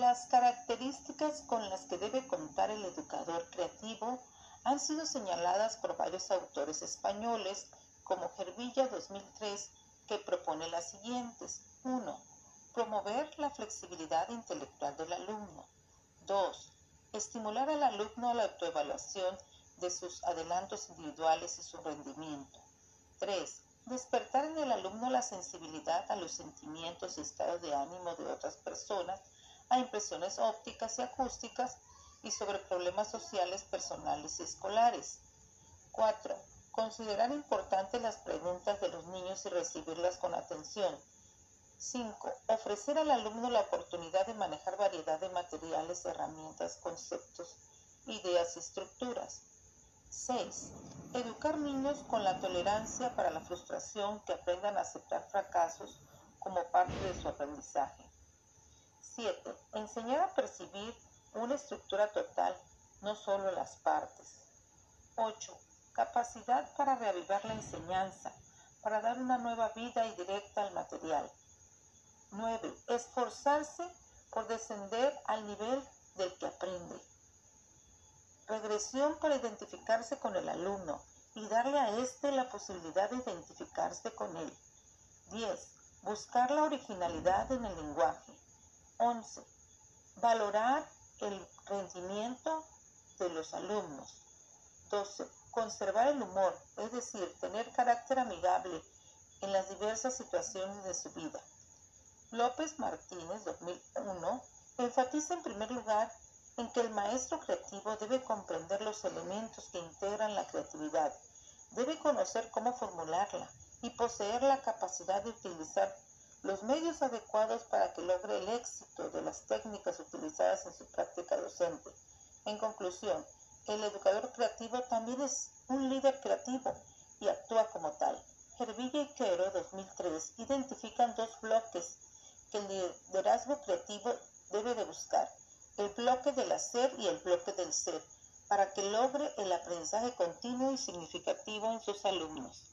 Las características con las que debe contar el educador creativo han sido señaladas por varios autores españoles, como Gervilla 2003, que propone las siguientes. 1. Promover la flexibilidad intelectual del alumno. 2. Estimular al alumno a la autoevaluación de sus adelantos individuales y su rendimiento. 3. Despertar en el alumno la sensibilidad a los sentimientos y estados de ánimo de otras personas a impresiones ópticas y acústicas y sobre problemas sociales, personales y escolares. 4. Considerar importantes las preguntas de los niños y recibirlas con atención. 5. Ofrecer al alumno la oportunidad de manejar variedad de materiales, herramientas, conceptos, ideas y estructuras. 6. Educar niños con la tolerancia para la frustración que aprendan a aceptar fracasos como parte de su aprendizaje. 7. Enseñar a percibir una estructura total, no solo las partes. 8. Capacidad para reavivar la enseñanza, para dar una nueva vida y directa al material. 9. Esforzarse por descender al nivel del que aprende. Regresión para identificarse con el alumno y darle a éste la posibilidad de identificarse con él. 10. Buscar la originalidad en el lenguaje. 11. Valorar el rendimiento de los alumnos. 12. Conservar el humor, es decir, tener carácter amigable en las diversas situaciones de su vida. López Martínez, 2001, enfatiza en primer lugar en que el maestro creativo debe comprender los elementos que integran la creatividad, debe conocer cómo formularla y poseer la capacidad de utilizar los medios adecuados para que logre el éxito de las técnicas utilizadas en su práctica docente. En conclusión, el educador creativo también es un líder creativo y actúa como tal. Hervilla y Quero 2003 identifican dos bloques que el liderazgo creativo debe de buscar, el bloque del hacer y el bloque del ser, para que logre el aprendizaje continuo y significativo en sus alumnos.